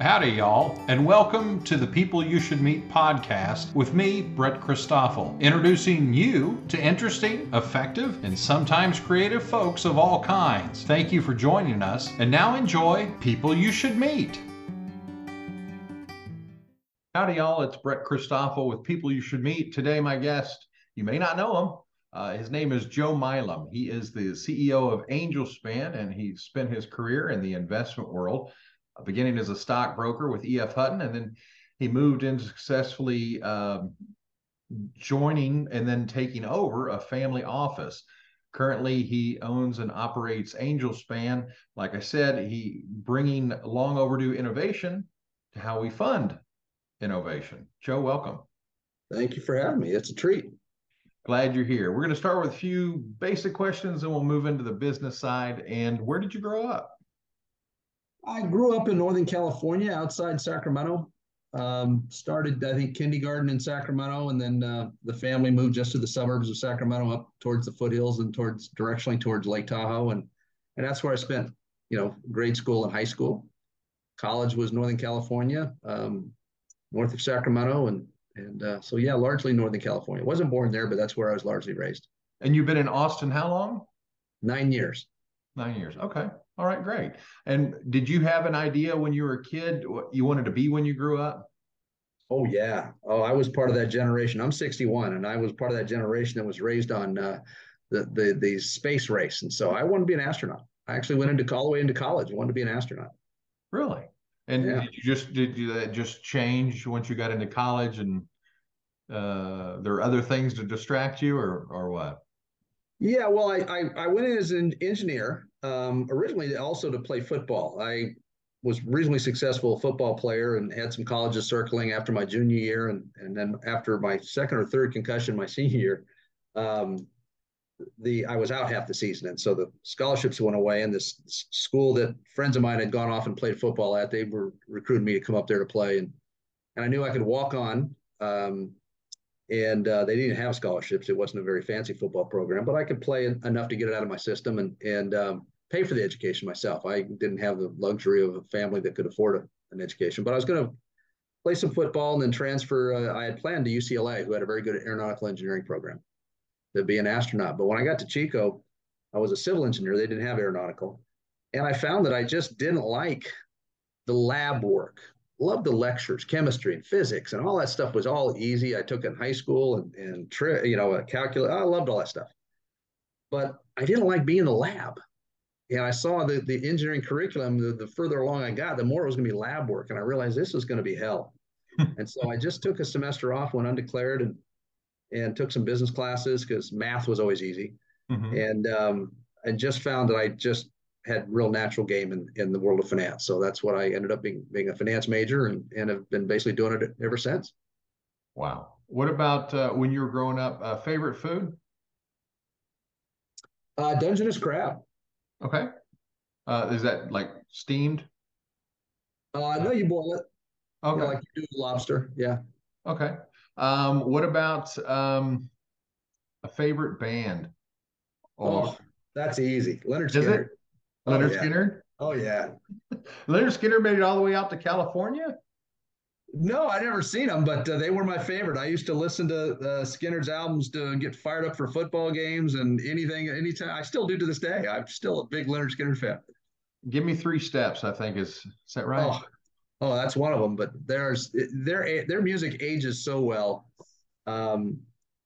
Howdy, y'all, and welcome to the People You Should Meet podcast with me, Brett Christoffel, introducing you to interesting, effective, and sometimes creative folks of all kinds. Thank you for joining us, and now enjoy People You Should Meet. Howdy, y'all, it's Brett Christoffel with People You Should Meet. Today, my guest, you may not know him. Uh, his name is Joe Milam. He is the CEO of Angelspan, and he spent his career in the investment world beginning as a stockbroker with EF Hutton, and then he moved into successfully um, joining and then taking over a family office. Currently, he owns and operates Angelspan. Like I said, he bringing long overdue innovation to how we fund innovation. Joe, welcome. Thank you for having me. It's a treat. Glad you're here. We're going to start with a few basic questions and we'll move into the business side. And where did you grow up? I grew up in Northern California, outside Sacramento. Um, started, I think, kindergarten in Sacramento, and then uh, the family moved just to the suburbs of Sacramento, up towards the foothills and towards directionally towards Lake Tahoe, and and that's where I spent, you know, grade school and high school. College was Northern California, um, north of Sacramento, and and uh, so yeah, largely Northern California. wasn't born there, but that's where I was largely raised. And you've been in Austin how long? Nine years. Nine years. Okay. All right, great. And did you have an idea when you were a kid what you wanted to be when you grew up? Oh yeah. Oh, I was part of that generation. I'm 61, and I was part of that generation that was raised on uh, the the the space race. And so I wanted to be an astronaut. I actually went into all the way into college. I wanted to be an astronaut. Really? And yeah. did you just did you that just change once you got into college and uh, there are other things to distract you or or what? Yeah, well, I I, I went in as an engineer um, originally also to play football. I was reasonably successful football player and had some colleges circling after my junior year, and and then after my second or third concussion my senior year, um, the I was out half the season, and so the scholarships went away. And this school that friends of mine had gone off and played football at, they were recruiting me to come up there to play, and and I knew I could walk on. Um, and uh, they didn't have scholarships. It wasn't a very fancy football program, but I could play enough to get it out of my system and and um, pay for the education myself. I didn't have the luxury of a family that could afford a, an education, but I was going to play some football and then transfer. Uh, I had planned to UCLA, who had a very good aeronautical engineering program, to be an astronaut. But when I got to Chico, I was a civil engineer. They didn't have aeronautical, and I found that I just didn't like the lab work loved the lectures, chemistry and physics and all that stuff was all easy. I took in high school and, and tri- you know, calculus. I loved all that stuff. But I didn't like being in the lab. And I saw the, the engineering curriculum, the, the further along I got, the more it was going to be lab work. And I realized this was going to be hell. and so I just took a semester off, went undeclared, and and took some business classes because math was always easy. Mm-hmm. And um, and just found that I just had real natural game in, in the world of finance. So that's what I ended up being being a finance major and, and have been basically doing it ever since. Wow. What about uh, when you were growing up? Uh, favorite food? Uh, Dungeness crab. Okay. Uh, is that like steamed? Uh, no, you boil it. Okay. You know, like you do lobster. Yeah. Okay. Um, what about um, a favorite band? Oh, that's easy. Lynyrd Skynyrd. Lynyrd oh, yeah. Skynyrd? Oh yeah. Lynyrd Skynyrd made it all the way out to California? No, I never seen them, but uh, they were my favorite. I used to listen to uh, Skynyrd's albums to get fired up for football games and anything, anytime. I still do to this day. I'm still a big Lynyrd Skynyrd fan. Give me three steps. I think is is that right? Oh, oh that's one of them. But there's their their music ages so well. Um,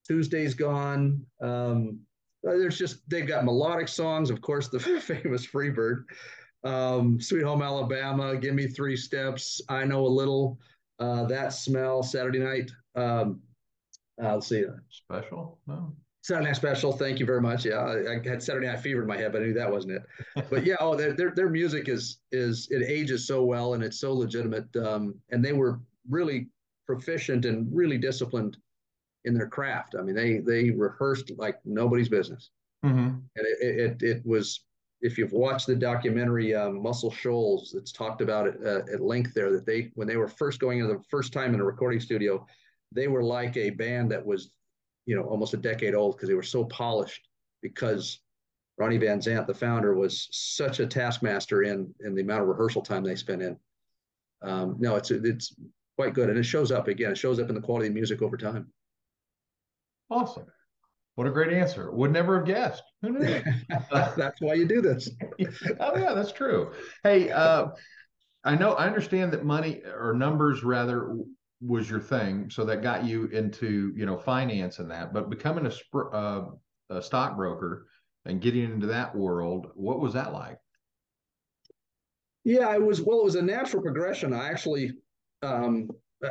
Tuesday's gone. Um, there's just they've got melodic songs, of course, the famous Freebird, um, Sweet Home Alabama, Give Me Three Steps, I Know a Little, uh, That Smell, Saturday Night. Um, uh, let's see. Special? No. Saturday Night Special. Thank you very much. Yeah, I, I, had Saturday Night Fever in my head, but I knew that wasn't it. But yeah, oh, their, their their music is is it ages so well and it's so legitimate. Um, and they were really proficient and really disciplined in their craft. I mean, they they rehearsed like nobody's business, mm-hmm. and it, it, it was. If you've watched the documentary um, Muscle Shoals, it's talked about it uh, at length there. That they when they were first going into the first time in a recording studio, they were like a band that was, you know, almost a decade old because they were so polished. Because Ronnie Van Zant, the founder, was such a taskmaster in in the amount of rehearsal time they spent in. um, no, it's it's quite good, and it shows up again. It shows up in the quality of music over time. Awesome. What a great answer. Would never have guessed. Who knew? that's why you do this. oh yeah, that's true. Hey, uh, I know I understand that money or numbers rather was your thing, so that got you into you know finance and that. But becoming a, uh, a stockbroker and getting into that world, what was that like? Yeah, it was well, it was a natural progression. I actually um,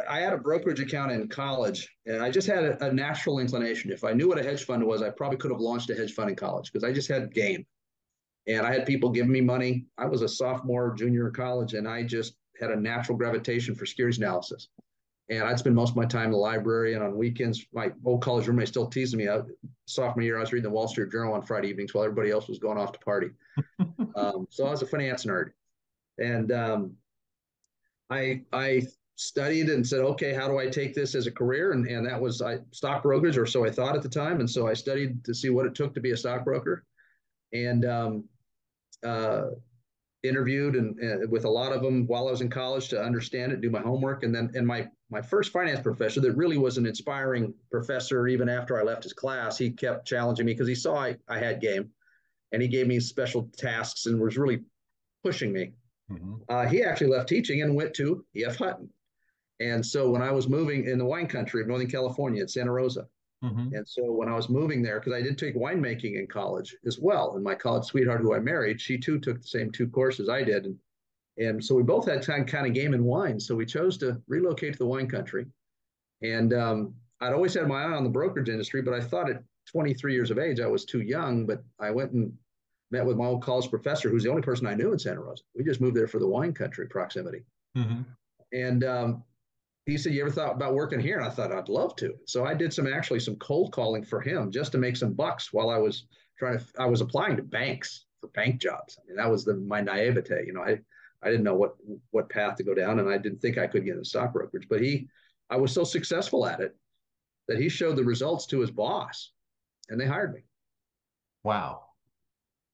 I had a brokerage account in college, and I just had a, a, natural inclination. If I knew what a hedge fund was, I probably could have launched a hedge fund in college because I just had game. And I had people giving me money. I was a sophomore, junior in college, and I just had a natural gravitation for securities analysis. And I'd spend most of my time in the library and on weekends. My old college roommate still teasing me. Out sophomore year, I was reading the Wall Street Journal on Friday evenings while everybody else was going off to party. um, so I was a finance nerd, and um, I I studied and said, okay, how do I take this as a career? And, and that was I stock brokerage, or so I thought at the time. And so I studied to see what it took to be a stockbroker, and um, uh, interviewed and, and, with a lot of them while I was in college to understand it, do my homework, and then and my my first finance professor that really was an inspiring professor. Even after I left his class, he kept challenging me because he saw I, I had game, and he gave me special tasks and was really pushing me. Mm-hmm. Uh, he actually left teaching and went to E.F. Hutton. And so when I was moving in the wine country of Northern California at Santa Rosa, mm-hmm. and so when I was moving there, because I did take winemaking in college as well, and my college sweetheart who I married, she too took the same two courses I did, and and so we both had time kind of game in wine. So we chose to relocate to the wine country, and um, I'd always had my eye on the brokerage industry, but I thought at 23 years of age I was too young. But I went and met with my old college professor, who's the only person I knew in Santa Rosa. We just moved there for the wine country proximity. Mm-hmm. And um, he said, "You ever thought about working here?" And I thought I'd love to. So I did some actually some cold calling for him just to make some bucks while I was trying to. I was applying to banks for bank jobs. I mean, that was the my naivete. You know, I I didn't know what what path to go down, and I didn't think I could get into stock brokerage. But he, I was so successful at it that he showed the results to his boss, and they hired me. Wow.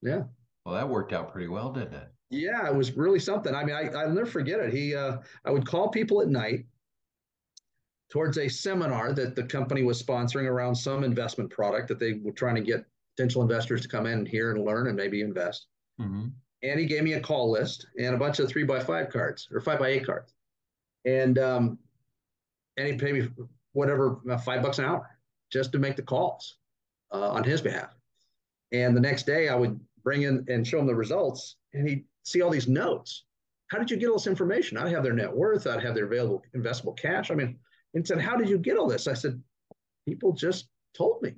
Yeah. Well, that worked out pretty well, didn't it? Yeah, it was really something. I mean, I, I'll never forget it. He, uh, I would call people at night towards a seminar that the company was sponsoring around some investment product that they were trying to get potential investors to come in and hear and learn and maybe invest. Mm-hmm. And he gave me a call list and a bunch of three by five cards or five by eight cards. And um, and he paid me whatever five bucks an hour just to make the calls uh, on his behalf. And the next day I would bring in and show him the results and he'd see all these notes. How did you get all this information? I'd have their net worth, I'd have their available investable cash. I mean, and said, How did you get all this? I said, People just told me.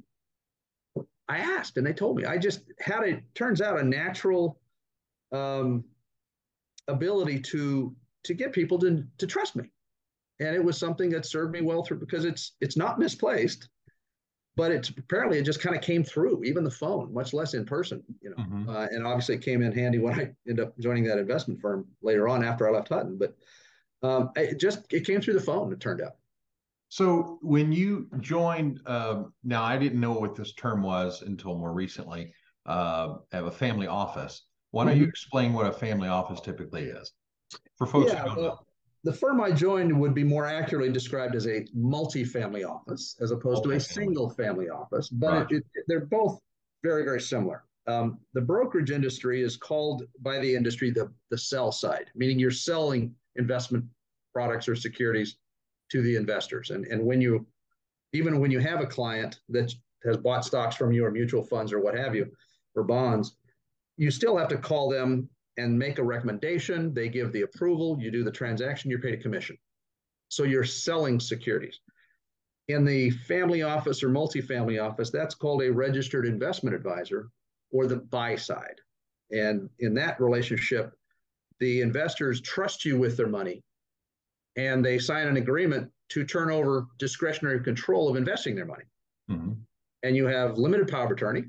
I asked and they told me. I just had a turns out a natural um, ability to to get people to to trust me, and it was something that served me well through because it's it's not misplaced, but it's apparently it just kind of came through even the phone, much less in person, you know. Mm-hmm. Uh, and obviously it came in handy when I ended up joining that investment firm later on after I left Hutton, but um, it just it came through the phone. It turned out. So when you joined, uh, now I didn't know what this term was until more recently. Uh, have a family office. Why don't mm-hmm. you explain what a family office typically is for folks yeah, who don't well, know? The firm I joined would be more accurately described as a multi-family office as opposed to a single family office, but right. it, it, they're both very, very similar. Um, the brokerage industry is called by the industry the, the sell side, meaning you're selling investment products or securities to the investors. And, and when you, even when you have a client that has bought stocks from you or mutual funds or what have you, or bonds, you still have to call them and make a recommendation. They give the approval, you do the transaction, you're paid a commission. So you're selling securities. In the family office or multifamily office, that's called a registered investment advisor or the buy side. And in that relationship, the investors trust you with their money and they sign an agreement to turn over discretionary control of investing their money. Mm-hmm. And you have limited power of attorney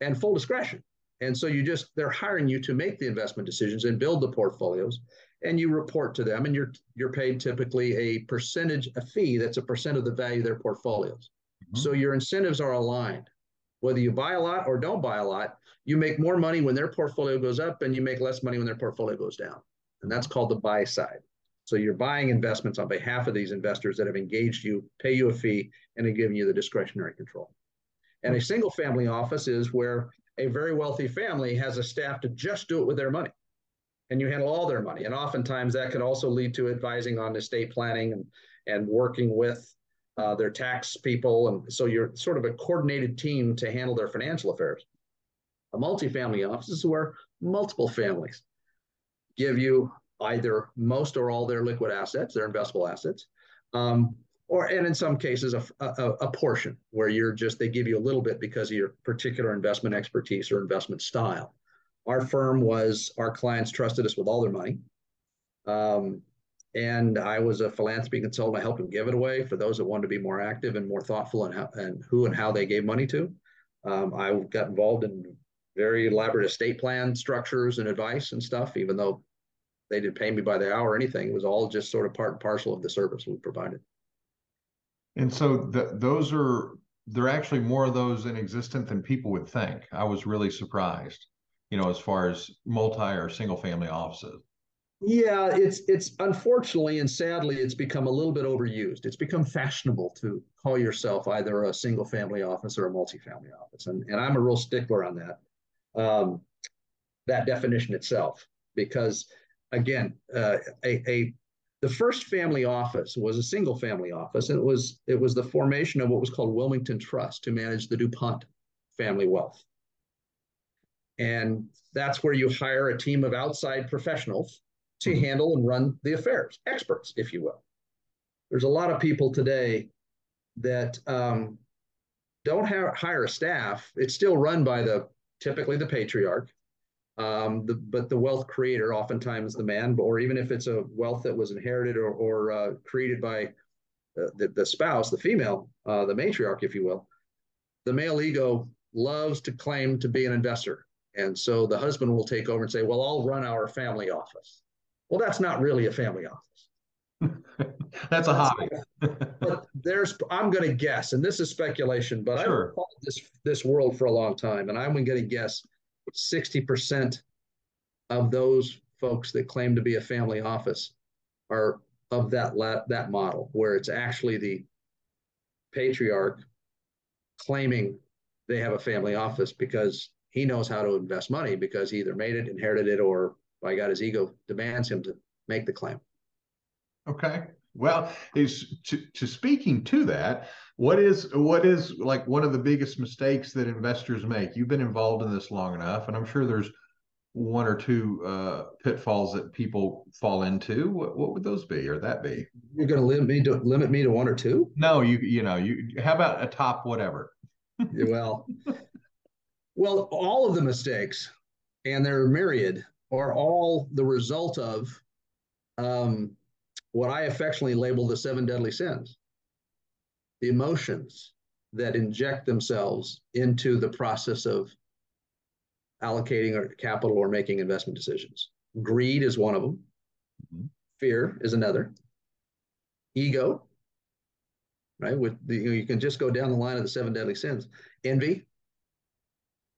and full discretion. And so you just they're hiring you to make the investment decisions and build the portfolios and you report to them and you're you're paid typically a percentage a fee that's a percent of the value of their portfolios. Mm-hmm. So your incentives are aligned. Whether you buy a lot or don't buy a lot, you make more money when their portfolio goes up and you make less money when their portfolio goes down. And that's called the buy side. So you're buying investments on behalf of these investors that have engaged you, pay you a fee, and are giving you the discretionary control. And a single family office is where a very wealthy family has a staff to just do it with their money. And you handle all their money. And oftentimes that can also lead to advising on estate planning and, and working with uh, their tax people. And so you're sort of a coordinated team to handle their financial affairs. A multifamily office is where multiple families give you either most or all their liquid assets, their investable assets, um, or and in some cases a, a, a, portion where you're just they give you a little bit because of your particular investment expertise or investment style. Our firm was our clients trusted us with all their money. Um, and I was a philanthropy consultant. I helped them give it away for those that wanted to be more active and more thoughtful in how and who and how they gave money to. Um, I got involved in very elaborate estate plan structures and advice and stuff, even though they didn't pay me by the hour or anything. It was all just sort of part and parcel of the service we provided. And so the, those are there are actually more of those in existence than people would think. I was really surprised, you know, as far as multi or single family offices. Yeah, it's it's unfortunately and sadly it's become a little bit overused. It's become fashionable to call yourself either a single family office or a multifamily office, and and I'm a real stickler on that, um, that definition itself, because again, uh, a, a the first family office was a single family office, and it was it was the formation of what was called Wilmington Trust to manage the DuPont family wealth. And that's where you hire a team of outside professionals to mm-hmm. handle and run the affairs, experts, if you will. There's a lot of people today that um, don't have, hire a staff. It's still run by the typically the patriarch, um, the, but the wealth creator, oftentimes the man, or even if it's a wealth that was inherited or, or uh, created by the, the, the, spouse, the female, uh, the matriarch, if you will, the male ego loves to claim to be an investor. And so the husband will take over and say, Well, I'll run our family office. Well, that's not really a family office. that's a hobby. but there's, I'm going to guess, and this is speculation, but sure. I've followed this this world for a long time, and I'm going to guess 60% of those folks that claim to be a family office are of that la- that model where it's actually the patriarch claiming they have a family office because he knows how to invest money because he either made it, inherited it, or by God, his ego demands him to make the claim. Okay. Well, is to, to speaking to that, what is what is like one of the biggest mistakes that investors make? You've been involved in this long enough, and I'm sure there's one or two uh, pitfalls that people fall into. What, what would those be, or that be? You're going to limit me to limit me to one or two? No, you you know you. How about a top whatever? well, well, all of the mistakes, and they're myriad, are all the result of um, what I affectionately label the seven deadly sins the emotions that inject themselves into the process of allocating our capital or making investment decisions. Greed is one of them. Mm-hmm. Fear is another. Ego, right? With the, you, know, you can just go down the line of the seven deadly sins. Envy.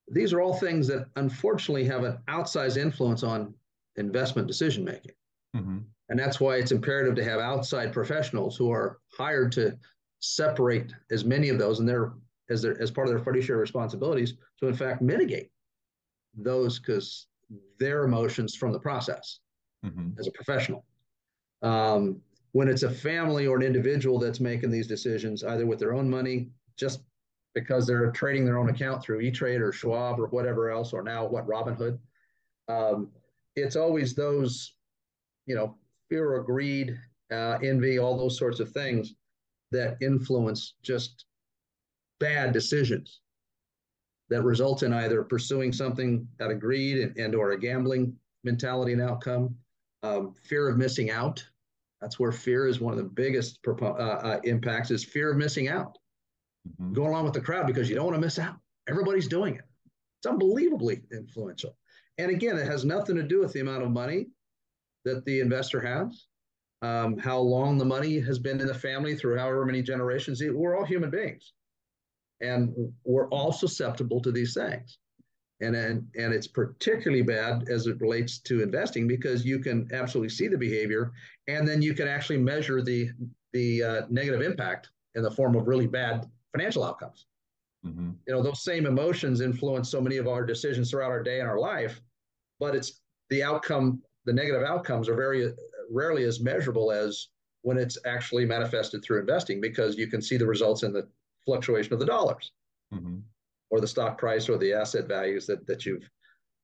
These are all things that unfortunately have an outsized influence on investment decision making. Mm-hmm. And that's why it's imperative to have outside professionals who are hired to separate as many of those and they're as their as part of their fiduciary responsibilities to in fact mitigate those because their emotions from the process mm-hmm. as a professional. Um, when it's a family or an individual that's making these decisions, either with their own money, just because they're trading their own account through E-Trade or Schwab or whatever else, or now what Robinhood, um, it's always those, you know, fear or greed, uh, envy, all those sorts of things that influence just bad decisions that result in either pursuing something out of greed and, and or a gambling mentality and outcome, um, fear of missing out. That's where fear is one of the biggest uh, uh, impacts is fear of missing out. Mm-hmm. Going along with the crowd because you don't want to miss out. Everybody's doing it. It's unbelievably influential. And again, it has nothing to do with the amount of money that the investor has, um, how long the money has been in the family through however many generations. We're all human beings, and we're all susceptible to these things. And, and, and it's particularly bad as it relates to investing because you can absolutely see the behavior and then you can actually measure the, the uh, negative impact in the form of really bad financial outcomes. Mm-hmm. You know, those same emotions influence so many of our decisions throughout our day and our life, but it's the outcome, the negative outcomes are very rarely as measurable as when it's actually manifested through investing because you can see the results in the fluctuation of the dollars mm-hmm. or the stock price or the asset values that, that you've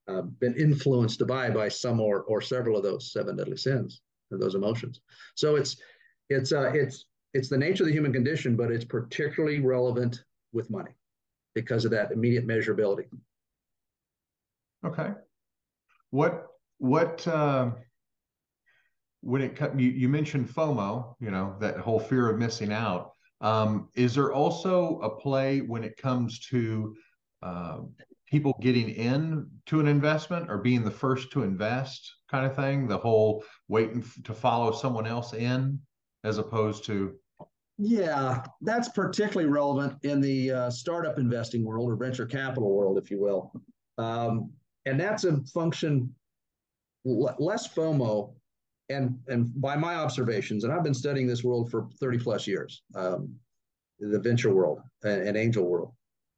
uh, been influenced to buy by some or, or several of those seven deadly sins or those emotions. So it's it's uh, it's it's the nature of the human condition, but it's particularly relevant with money because of that immediate measurability. Okay. What what uh, when it you, you mentioned FOMO, you know that whole fear of missing out. Um, is there also a play when it comes to uh, people getting in to an investment or being the first to invest kind of thing? The whole waiting to follow someone else in as opposed to yeah, that's particularly relevant in the uh, startup investing world or venture capital world, if you will. Um, and that's a function less FOMO. And, and by my observations, and I've been studying this world for 30 plus years, um, the venture world and, and angel world.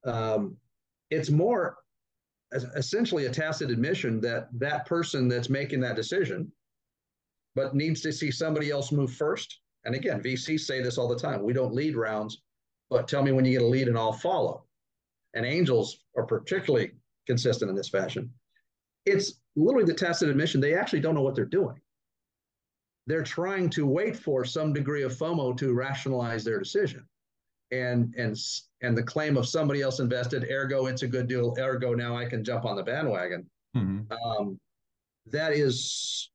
Um, it's more essentially a tacit admission that that person that's making that decision, but needs to see somebody else move first and again, VCs say this all the time. We don't lead rounds, but tell me when you get a lead and I'll follow. And angels are particularly consistent in this fashion. It's literally the tacit admission. They actually don't know what they're doing. They're trying to wait for some degree of FOMO to rationalize their decision. And and and the claim of somebody else invested, ergo it's a good deal, ergo now I can jump on the bandwagon. Mm-hmm. Um, that is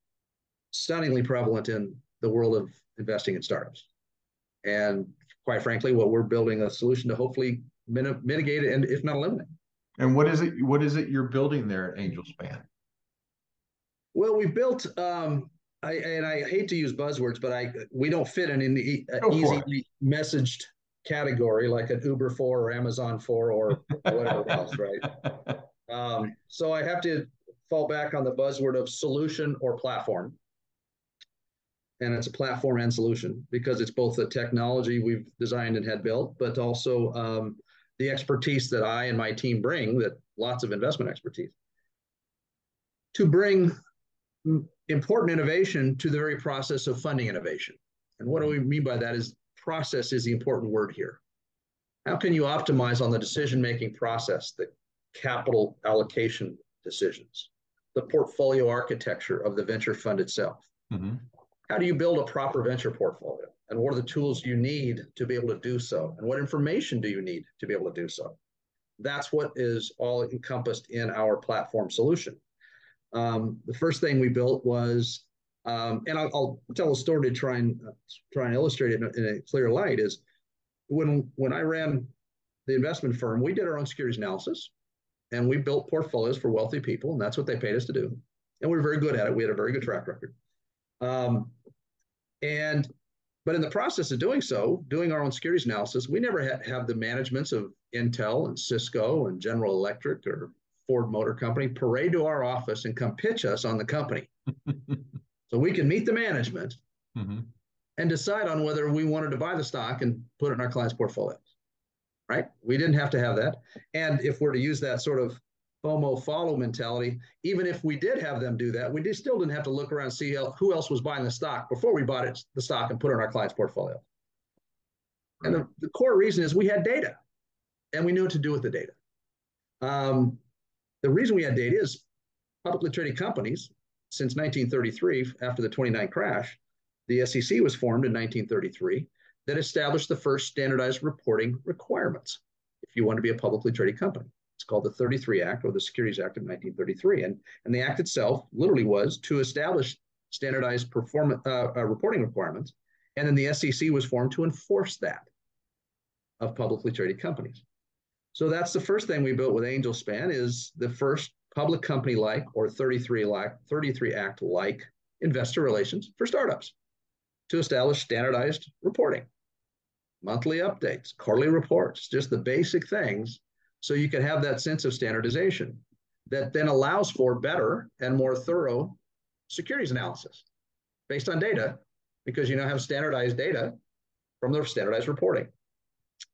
stunningly prevalent in the world of investing in startups. And quite frankly, what we're building a solution to hopefully mitigate it and if not eliminate. And what is it? What is it you're building there at Angel Span? Well, we built. Um, I and I hate to use buzzwords, but I we don't fit in an e- easy messaged category like an Uber for or Amazon for or whatever else, right? Um, so I have to fall back on the buzzword of solution or platform and it's a platform and solution because it's both the technology we've designed and had built, but also um, the expertise that I and my team bring, that lots of investment expertise, to bring important innovation to the very process of funding innovation. And what do we mean by that is process is the important word here. How can you optimize on the decision-making process, the capital allocation decisions, the portfolio architecture of the venture fund itself? Mm-hmm how do you build a proper venture portfolio? And what are the tools you need to be able to do so? And what information do you need to be able to do so? That's what is all encompassed in our platform solution. Um, the first thing we built was, um, and I'll, I'll, tell a story to try and uh, try and illustrate it in a, in a clear light. Is when when I ran the investment firm, we did our own securities analysis, and we built portfolios for wealthy people, and that's what they paid us to do. And we were very good at it. We had a very good track record. Um, and but in the process of doing so, doing our own securities analysis, we never had have the managements of Intel and Cisco and General Electric or Ford Motor Company parade to our office and come pitch us on the company. so we can meet the management mm-hmm. and decide on whether we wanted to buy the stock and put it in our clients' portfolios. Right? We didn't have to have that. And if we're to use that sort of FOMO follow mentality. Even if we did have them do that, we did, still didn't have to look around and see who else was buying the stock before we bought it, the stock and put it in our client's portfolio. And the, the core reason is we had data and we knew what to do with the data. Um, the reason we had data is publicly traded companies since 1933, after the 29 crash, the SEC was formed in 1933 that established the first standardized reporting requirements if you want to be a publicly traded company. It's called the 33 Act or the Securities Act of 1933. And, and the act itself literally was to establish standardized uh, uh, reporting requirements. And then the SEC was formed to enforce that of publicly traded companies. So that's the first thing we built with AngelSpan is the first public company like or 33 like 33 Act like investor relations for startups to establish standardized reporting, monthly updates, quarterly reports, just the basic things so you can have that sense of standardization. that then allows for better and more thorough securities analysis based on data because you now have standardized data from the standardized reporting.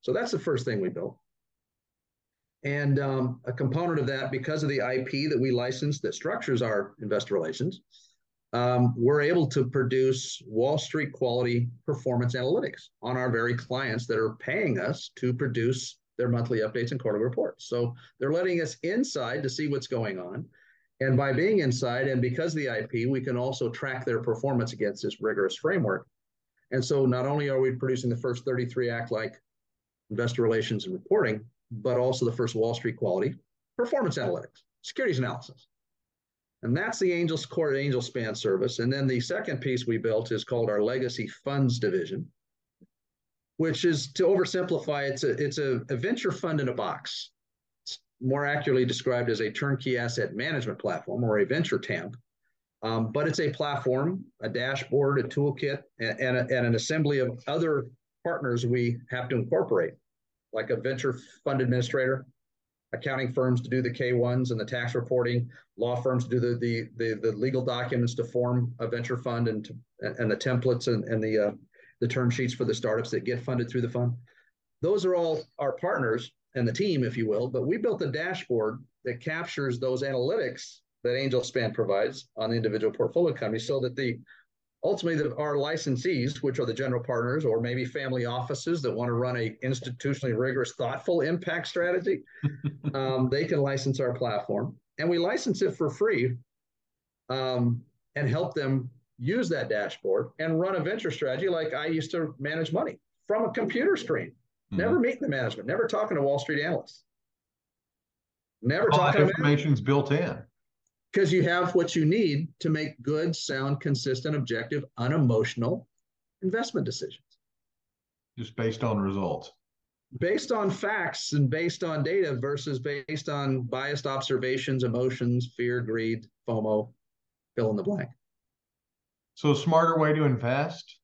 So that's the first thing we built. And um, a component of that, because of the IP that we license that structures our investor relations, um, we're able to produce Wall Street quality performance analytics on our very clients that are paying us to produce their monthly updates and quarterly reports. So they're letting us inside to see what's going on. And by being inside and because of the IP, we can also track their performance against this rigorous framework. And so not only are we producing the first 33 act like investor relations and reporting, but also the first Wall Street quality performance analytics, securities analysis. And that's the Angels Core Angel Span service. And then the second piece we built is called our Legacy Funds Division, which is to oversimplify, it's a it's a, a venture fund in a box. It's more accurately described as a turnkey asset management platform or a venture TAMP. Um, but it's a platform, a dashboard, a toolkit, and, and, a, and an assembly of other partners we have to incorporate, like a venture fund administrator, accounting firms to do the K1s and the tax reporting, law firms to do the the the, the legal documents to form a venture fund and to, and the templates and, and the uh, the term sheets for the startups that get funded through the fund. Those are all our partners and the team, if you will. But we built a dashboard that captures those analytics that AngelSpan provides on the individual portfolio companies, so that the ultimately the, our licensees, which are the general partners or maybe family offices that want to run a institutionally rigorous, thoughtful impact strategy, um, they can license our platform, and we license it for free, um, and help them use that dashboard and run a venture strategy like I used to manage money from a computer screen. Mm-hmm. Never meeting the management, never talking to Wall Street analysts. Never talking. All talking. Information's built in because you have what you need to make good, sound, consistent, objective, unemotional investment decisions. Just based on results. Based on facts and based on data versus based on biased observations, emotions, fear, greed, FOMO, fill in the blank. So, a smarter way to invest?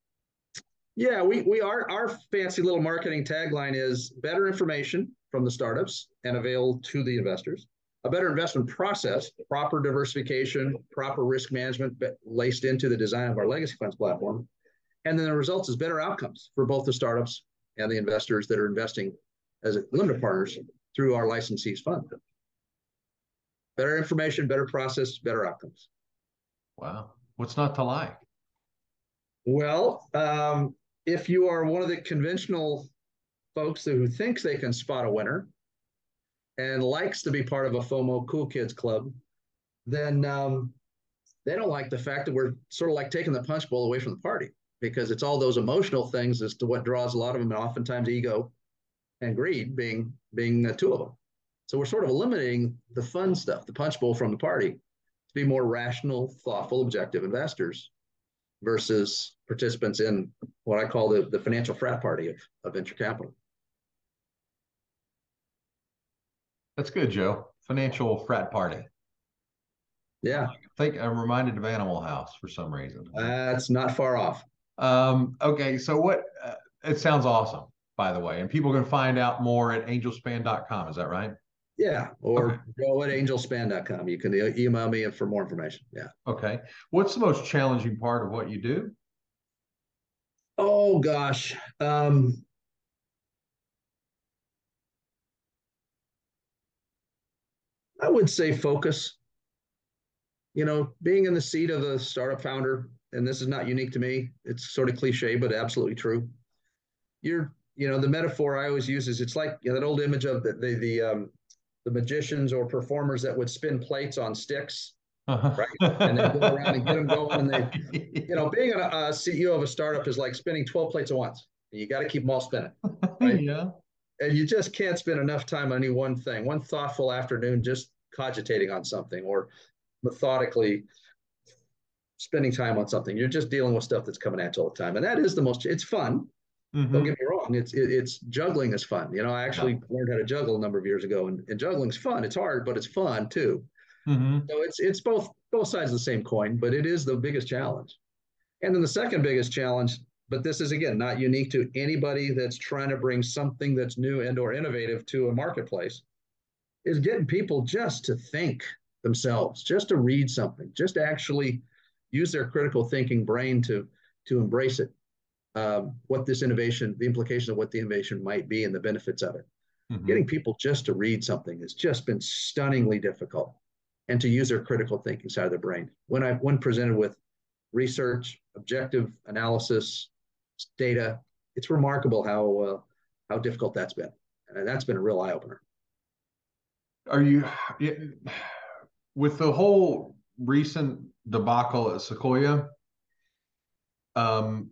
Yeah, we, we are. Our fancy little marketing tagline is better information from the startups and available to the investors a better investment process, proper diversification, proper risk management laced into the design of our legacy funds platform. And then the results is better outcomes for both the startups and the investors that are investing as limited partners through our licensees fund. Better information, better process, better outcomes. Wow. What's not to like? Well, um, if you are one of the conventional folks who thinks they can spot a winner, and likes to be part of a FOMO Cool Kids Club, then um, they don't like the fact that we're sort of like taking the punch bowl away from the party because it's all those emotional things as to what draws a lot of them, and oftentimes ego and greed being being the two of them. So we're sort of eliminating the fun stuff, the punch bowl from the party, to be more rational, thoughtful, objective investors versus participants in what I call the, the financial frat party of, of venture capital. That's good, Joe. Financial frat party. Yeah. I think I'm reminded of Animal House for some reason. That's not far off. Um, okay. So what, uh, it sounds awesome, by the way, and people can find out more at angelspan.com. Is that right? Yeah. Or okay. go at angelspan.com. You can email me for more information. Yeah. Okay. What's the most challenging part of what you do? Oh gosh. Um, I would say focus. You know, being in the seat of the startup founder, and this is not unique to me, it's sort of cliche, but absolutely true. You're, you know, the metaphor I always use is it's like you know, that old image of the the the, um, the magicians or performers that would spin plates on sticks, uh-huh. right? And they go around and get them going. And they, you know, being a, a CEO of a startup is like spinning 12 plates at once. You got to keep them all spinning. Right? yeah. And you just can't spend enough time on any one thing. One thoughtful afternoon, just cogitating on something or methodically spending time on something. You're just dealing with stuff that's coming at you all the time, and that is the most. It's fun. Mm-hmm. Don't get me wrong. It's it, it's juggling is fun. You know, I actually yeah. learned how to juggle a number of years ago, and, and juggling's fun. It's hard, but it's fun too. Mm-hmm. So it's it's both both sides of the same coin, but it is the biggest challenge. And then the second biggest challenge, but this is again not unique to anybody that's trying to bring something that's new and or innovative to a marketplace, is getting people just to think themselves, just to read something, just to actually use their critical thinking brain to to embrace it. Um, what this innovation, the implication of what the innovation might be, and the benefits of it. Mm-hmm. Getting people just to read something has just been stunningly difficult, and to use their critical thinking side of their brain. When I when presented with research, objective analysis, data, it's remarkable how uh, how difficult that's been, and that's been a real eye opener. Are you with the whole recent debacle at Sequoia? Um,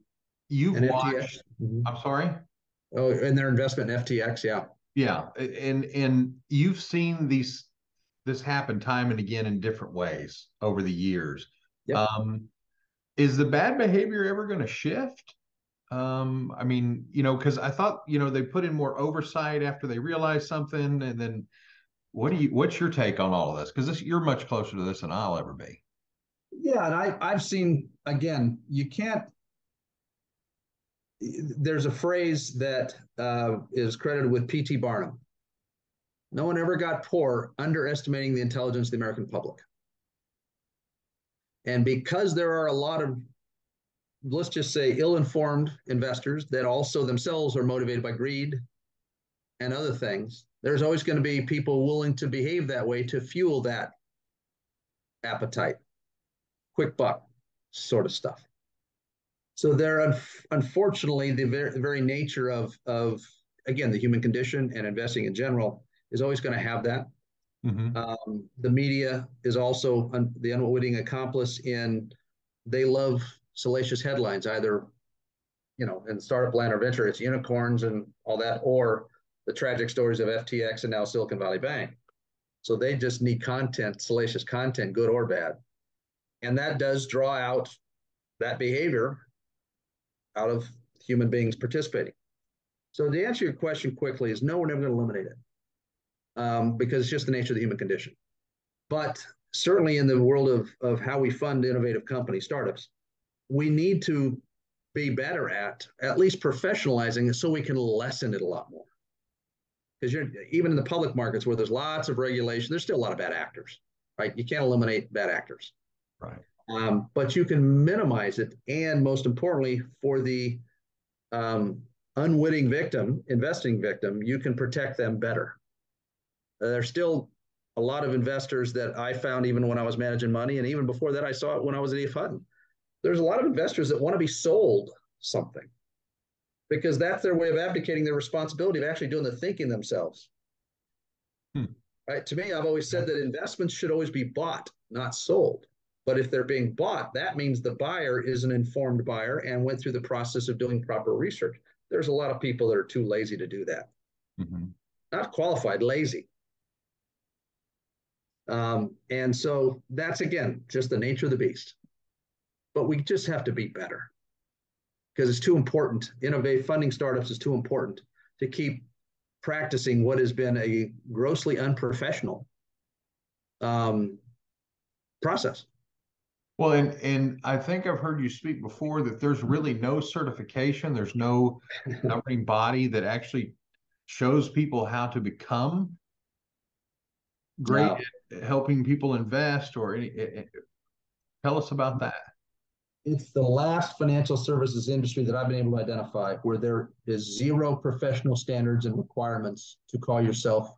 you've and watched. Mm-hmm. I'm sorry. Oh, and their investment in FTX, yeah. Yeah, and and you've seen these this happen time and again in different ways over the years. Yep. Um, is the bad behavior ever going to shift? Um, I mean, you know, because I thought, you know, they put in more oversight after they realized something, and then what do you? What's your take on all of this? Because you're much closer to this than I'll ever be. Yeah, and I I've seen again. You can't. There's a phrase that uh, is credited with P.T. Barnum. No one ever got poor underestimating the intelligence of the American public. And because there are a lot of, let's just say, ill informed investors that also themselves are motivated by greed and other things, there's always going to be people willing to behave that way to fuel that appetite, quick buck sort of stuff. So there, unfortunately, the very, the very nature of, of, again, the human condition and investing in general is always going to have that. Mm-hmm. Um, the media is also un- the unwitting accomplice in they love salacious headlines, either you know in startup land or venture, it's unicorns and all that, or the tragic stories of FTX and now Silicon Valley Bank. So they just need content, salacious content, good or bad, and that does draw out that behavior out of human beings participating. So to answer to your question quickly, is no, we're never going to eliminate it um, because it's just the nature of the human condition. But certainly in the world of, of how we fund innovative companies, startups, we need to be better at at least professionalizing it so we can lessen it a lot more. Because you're even in the public markets where there's lots of regulation, there's still a lot of bad actors, right? You can't eliminate bad actors. Right. Um, but you can minimize it. And most importantly, for the um, unwitting victim, investing victim, you can protect them better. There's still a lot of investors that I found even when I was managing money, and even before that, I saw it when I was at EF Hutton. There's a lot of investors that want to be sold something because that's their way of abdicating their responsibility of actually doing the thinking themselves. Hmm. Right. To me, I've always said that investments should always be bought, not sold. But if they're being bought, that means the buyer is an informed buyer and went through the process of doing proper research. There's a lot of people that are too lazy to do that. Mm-hmm. Not qualified, lazy. Um, and so that's again just the nature of the beast. But we just have to be better because it's too important. Innovate funding startups is too important to keep practicing what has been a grossly unprofessional um, process. Well, and and I think I've heard you speak before that there's really no certification. There's no governing body that actually shows people how to become great no helping people invest or any, tell us about that. It's the last financial services industry that I've been able to identify where there is zero professional standards and requirements to call yourself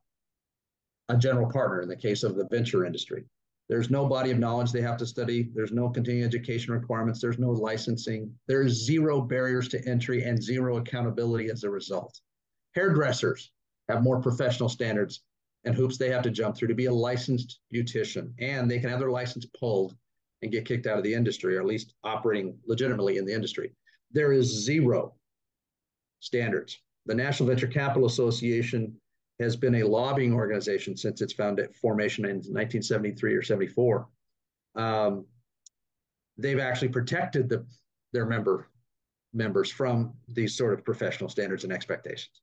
a general partner in the case of the venture industry. There's no body of knowledge they have to study. There's no continuing education requirements. There's no licensing. There's zero barriers to entry and zero accountability as a result. Hairdressers have more professional standards and hoops they have to jump through to be a licensed beautician. And they can have their license pulled and get kicked out of the industry, or at least operating legitimately in the industry. There is zero standards. The National Venture Capital Association has been a lobbying organization since its founded formation in 1973 or 74. Um, they've actually protected the, their member members from these sort of professional standards and expectations.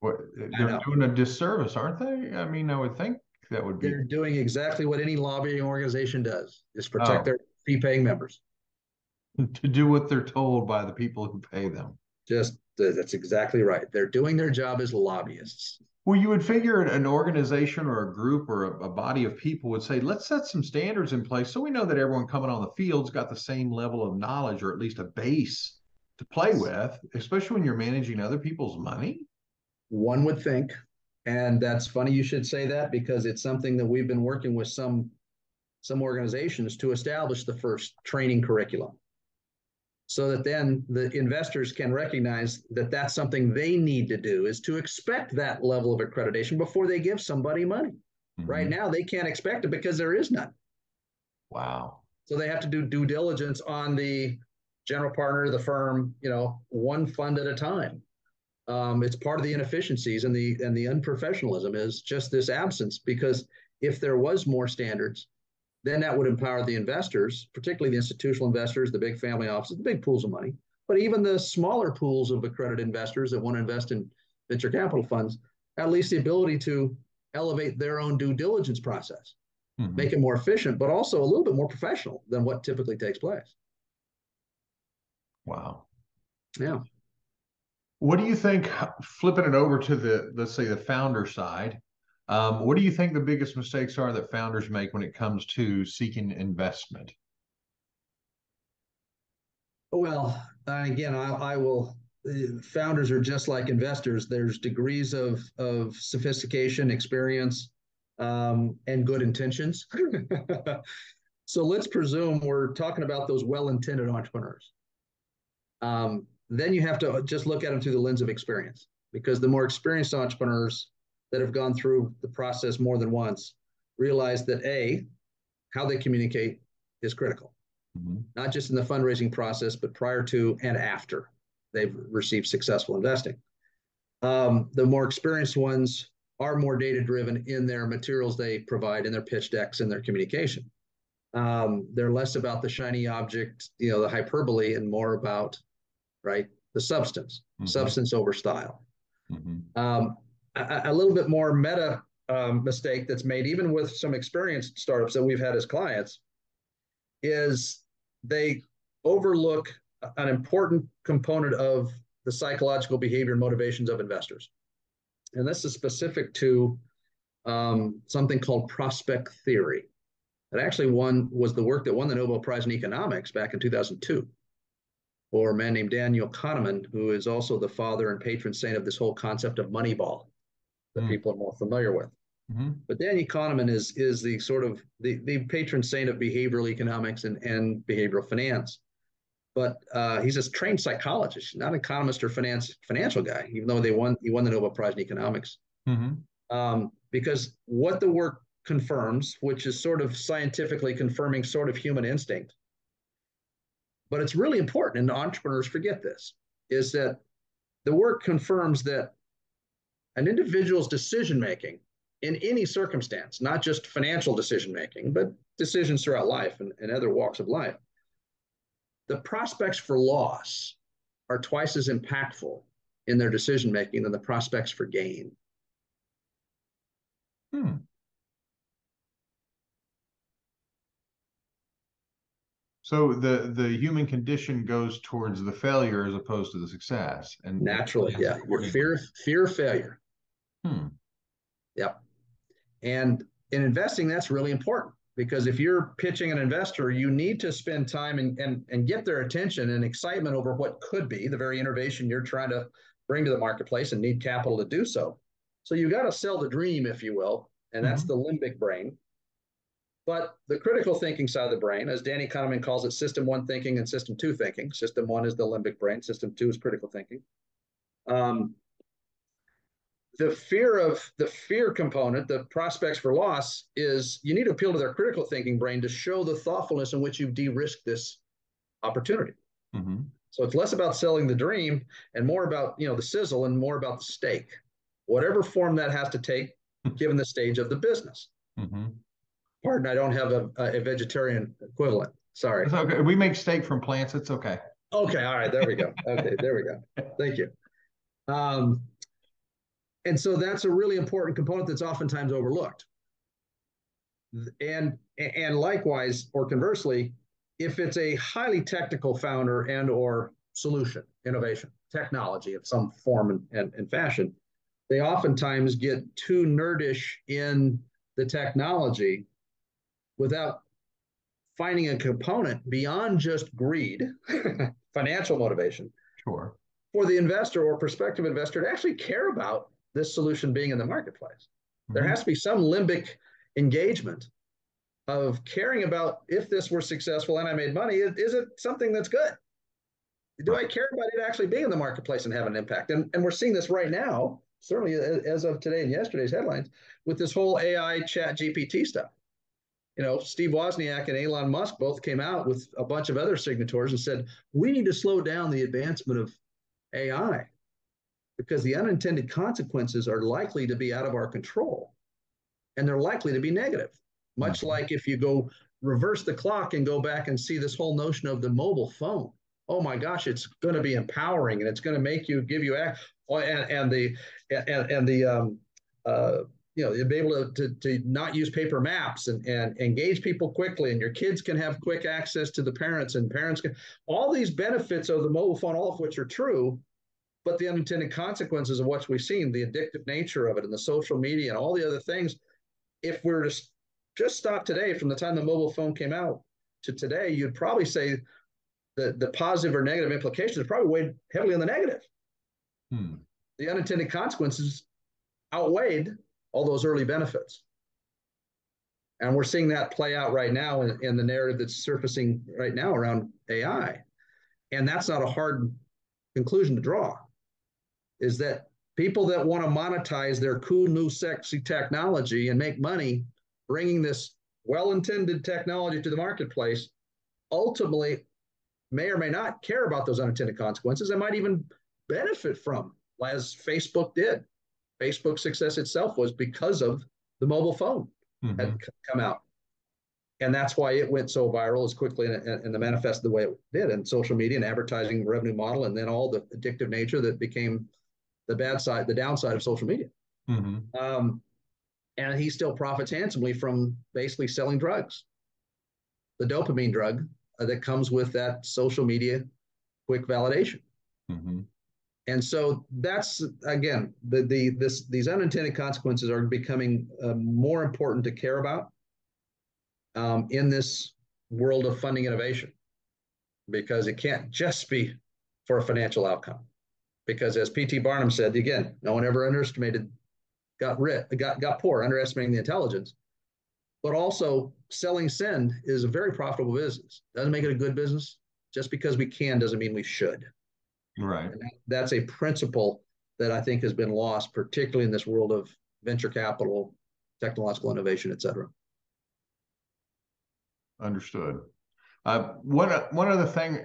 What, they're doing a disservice, aren't they? I mean, I would think that would be. They're doing exactly what any lobbying organization does: is protect oh. their fee-paying members. To do what they're told by the people who pay them. Just that's exactly right. They're doing their job as lobbyists. Well, you would figure an organization or a group or a, a, body of people would say, let's set some standards in place so we know that everyone coming on the field's got the same level of knowledge or at least a base to play with, especially when you're managing other people's money. One would think. And that's funny you should say that because it's something that we've been working with some some organizations to establish the first training curriculum so that then the investors can recognize that that's something they need to do is to expect that level of accreditation before they give somebody money. Mm-hmm. Right now, they can't expect it because there is none. Wow. So they have to do due diligence on the general partner, the firm, you know, one fund at a time. Um, it's part of the inefficiencies and the and the unprofessionalism is just this absence because if there was more standards, then that would empower the investors, particularly the institutional investors, the big family offices, the big pools of money, but even the smaller pools of accredited investors that want to invest in venture capital funds, at least the ability to elevate their own due diligence process, mm-hmm. make it more efficient, but also a little bit more professional than what typically takes place. Wow. Yeah. What do you think, flipping it over to the, let's say, the founder side, um, what do you think the biggest mistakes are that founders make when it comes to seeking investment? Well, again, I, I will. Uh, founders are just like investors. There's degrees of of sophistication, experience, um, and good intentions. so let's presume we're talking about those well-intended entrepreneurs. Um, then you have to just look at them through the lens of experience, because the more experienced entrepreneurs that have gone through the process more than once realize that A, how they communicate is critical, mm-hmm. not just in the fundraising process, but prior to and after they've received successful investing. Um, the more experienced ones are more data driven in their materials they provide, in their pitch decks, and their communication. Um, they're less about the shiny object, you know, the hyperbole, and more about, right, the substance, mm-hmm. substance over style. Mm-hmm. Um, a, a little bit more meta um, mistake that's made, even with some experienced startups that we've had as clients, is they overlook an important component of the psychological behavior and motivations of investors. And this is specific to um, something called prospect theory. That actually won was the work that won the Nobel Prize in economics back in 2002 for a man named Daniel Kahneman, who is also the father and patron saint of this whole concept of Moneyball that mm. people are more familiar with. Mm-hmm. But Daniel Kahneman is is the sort of the, the patron saint of behavioral economics and, and behavioral finance. But uh, he's a trained psychologist, not an economist or finance financial guy, even though they won he won the Nobel Prize in economics. Mm-hmm. Um, because what the work confirms, which is sort of scientifically confirming sort of human instinct, but it's really important, and entrepreneurs forget this, is that the work confirms that an individual's decision making in any circumstance, not just financial decision making, but decisions throughout life and, and other walks of life, the prospects for loss are twice as impactful in their decision making than the prospects for gain. Hmm. So the the human condition goes towards the failure as opposed to the success, and naturally, yeah, your fear fear of failure. Hmm. Yep. And in investing, that's really important because if you're pitching an investor, you need to spend time and and and get their attention and excitement over what could be the very innovation you're trying to bring to the marketplace and need capital to do so. So you got to sell the dream, if you will, and that's mm-hmm. the limbic brain. But the critical thinking side of the brain, as Danny Kahneman calls it, system one thinking and system two thinking. System one is the limbic brain, system two is critical thinking. Um, the fear of the fear component, the prospects for loss, is you need to appeal to their critical thinking brain to show the thoughtfulness in which you've de-risked this opportunity. Mm-hmm. So it's less about selling the dream and more about you know the sizzle and more about the steak, whatever form that has to take, given the stage of the business. Mm-hmm. Pardon, I don't have a, a vegetarian equivalent. Sorry. It's okay. We make steak from plants. It's okay. Okay. All right. There we go. Okay. There we go. Thank you. Um, and so that's a really important component that's oftentimes overlooked. And and likewise, or conversely, if it's a highly technical founder and or solution, innovation, technology of some form and, and, and fashion, they oftentimes get too nerdish in the technology without finding a component beyond just greed, financial motivation. Sure. For the investor or prospective investor to actually care about this solution being in the marketplace. Mm-hmm. There has to be some limbic engagement of caring about if this were successful and I made money, is, it something that's good? Do I care about it actually being in the marketplace and have an impact? And, and we're seeing this right now, certainly as of today and yesterday's headlines, with this whole AI ChatGPT stuff. You know, Steve Wozniak and Elon Musk both came out with a bunch of other signatories and said, we need to slow down the advancement of AI because the unintended consequences are likely to be out of our control and they're likely to be negative. Much mm-hmm. like if you go reverse the clock and go back and see this whole notion of the mobile phone. Oh my gosh, it's going to be empowering and it's going to make you give you act and, and the and, and the um, uh, you know, you'll be able to, to, to, not use paper maps and, and engage people quickly, and your kids can have quick access to the parents, and parents can all these benefits of the mobile phone, all of which are true, but the unintended consequences of what we've seen, the addictive nature of it, and the social media, and all the other things. If we're to just stop today from the time the mobile phone came out to today, you'd probably say the, the positive or negative implications probably weighed heavily on the negative. Hmm. The unintended consequences outweighed all those early benefits. And we're seeing that play out right now in, in the narrative that's surfacing right now around AI. And that's not a hard conclusion to draw, is that people that want to monetize their cool, new, sexy technology and make money bringing this well-intended technology to the marketplace ultimately may or may not care about those unintended consequences and might even benefit from, as Facebook did. Facebook's success itself was because of the mobile phone mm-hmm. had come out. And that's why it went so viral as quickly and, and the manifest the way it did and social media and advertising revenue model and then all the addictive nature that became the bad side, the downside of social media. Mm-hmm. Um, and he still profits handsomely from basically selling drugs, the dopamine drug uh, that comes with that social media quick validation. Mm-hmm. And so that's again the the this these unintended consequences are becoming uh, more important to care about um, in this world of funding innovation because it can't just be for a financial outcome. Because as P.T. Barnum said, again, no one ever underestimated got rich, got got poor, underestimating the intelligence. But also, selling send is a very profitable business. Doesn't make it a good business. Just because we can doesn't mean we should. Right. That, that's a principle that I think has been lost, particularly in this world of venture capital, technological innovation, et cetera. Understood. Uh, one one other thing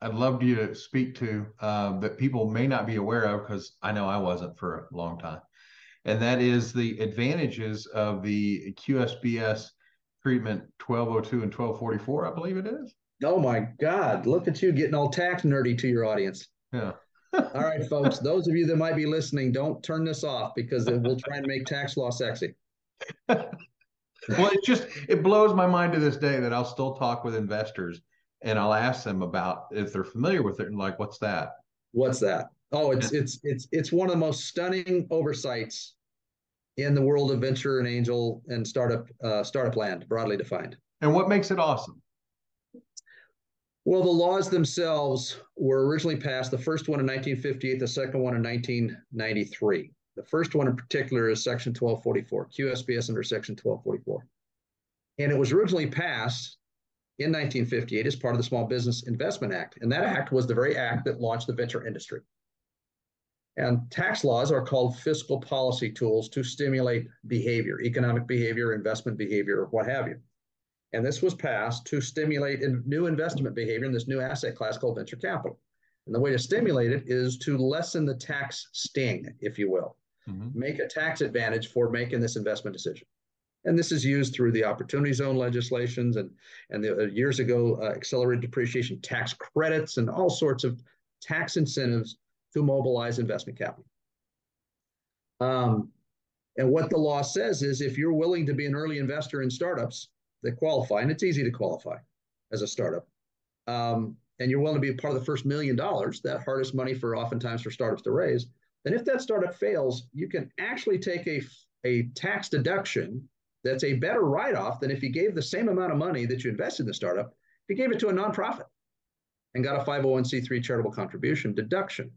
I'd love you to speak to uh, that people may not be aware of because I know I wasn't for a long time and that is the advantages of the QSBS treatment 1202 and 1244, I believe it is. Oh my God, look at you getting all tax nerdy to your audience. Yeah. all right, folks, those of you that might be listening, don't turn this off because we'll try and make tax law sexy. well, it just it blows my mind to this day that I'll still talk with investors and I'll ask them about if they're familiar with it and like, what's that? What's that? Oh, it's it's it's it's one of the most stunning oversights in the world of venture and angel and startup uh, startup land, broadly defined. And what makes it awesome? Well, the laws themselves were originally passed. The first one in 1958, the second one in 1993. The first one in particular is Section 1244, QSBS under Section 1244. And it was originally passed in 1958 as part of the Small Business Investment Act. And that act was the very act that launched the venture industry. And tax laws are called fiscal policy tools to stimulate behavior, economic behavior, investment behavior, what have you. And this was passed to stimulate new investment behavior in this new asset class called venture capital. And the way to stimulate it is to lessen the tax sting, if you will, mm-hmm. make a tax advantage for making this investment decision. And this is used through the opportunity zone legislations and, and the, uh, years ago, uh, accelerated depreciation tax credits and all sorts of tax incentives to mobilize investment capital. Um, and what the law says is if you're willing to be an early investor in startups that qualify, and it's easy to qualify as a startup, um, and you're willing to be part of the first million dollars, that hardest money for oftentimes for startups to raise, then if that startup fails, you can actually take a, a tax deduction that's a better write off than if you gave the same amount of money that you invested in the startup, if you gave it to a nonprofit and got a 501c3 charitable contribution deduction.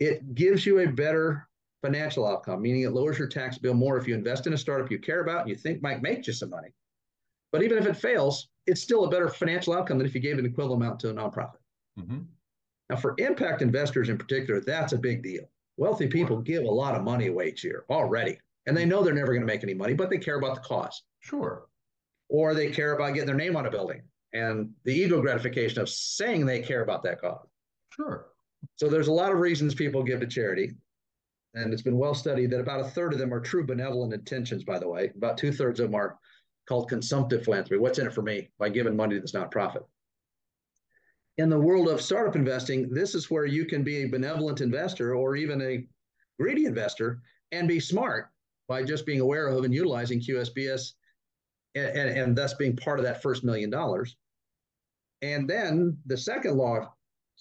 It gives you a better financial outcome, meaning it lowers your tax bill more if you invest in a startup you care about and you think might make you some money. But even if it fails, it's still a better financial outcome than if you gave an equivalent amount to a nonprofit. Mm-hmm. Now, for impact investors in particular, that's a big deal. Wealthy people give a lot of money away each year already, and they know they're never going to make any money, but they care about the cause. Sure. Or they care about getting their name on a building and the ego gratification of saying they care about that cause. Sure. So there's a lot of reasons people give to charity. And it's been well studied that about a third of them are true benevolent intentions, by the way. About two thirds of them are called consumptive philanthropy. What's in it for me by giving money to this nonprofit? In the world of startup investing, this is where you can be a benevolent investor or even a greedy investor and be smart by just being aware of and utilizing QSBS and, and, and thus being part of that first million dollars. And then the second law,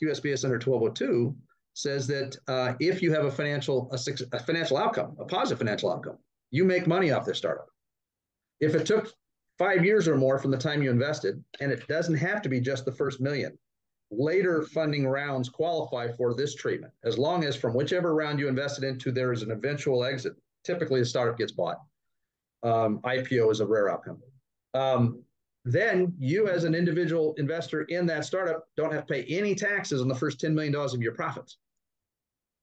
QSBS under 1202, says that uh, if you have a financial a, a financial outcome, a positive financial outcome, you make money off this startup. If it took five years or more from the time you invested, and it doesn't have to be just the first million, later funding rounds qualify for this treatment, as long as from whichever round you invested into, there is an eventual exit. Typically, the startup gets bought. Um, IPO is a rare outcome. Um, then you as an individual investor in that startup don't have to pay any taxes on the first $10 million of your profits.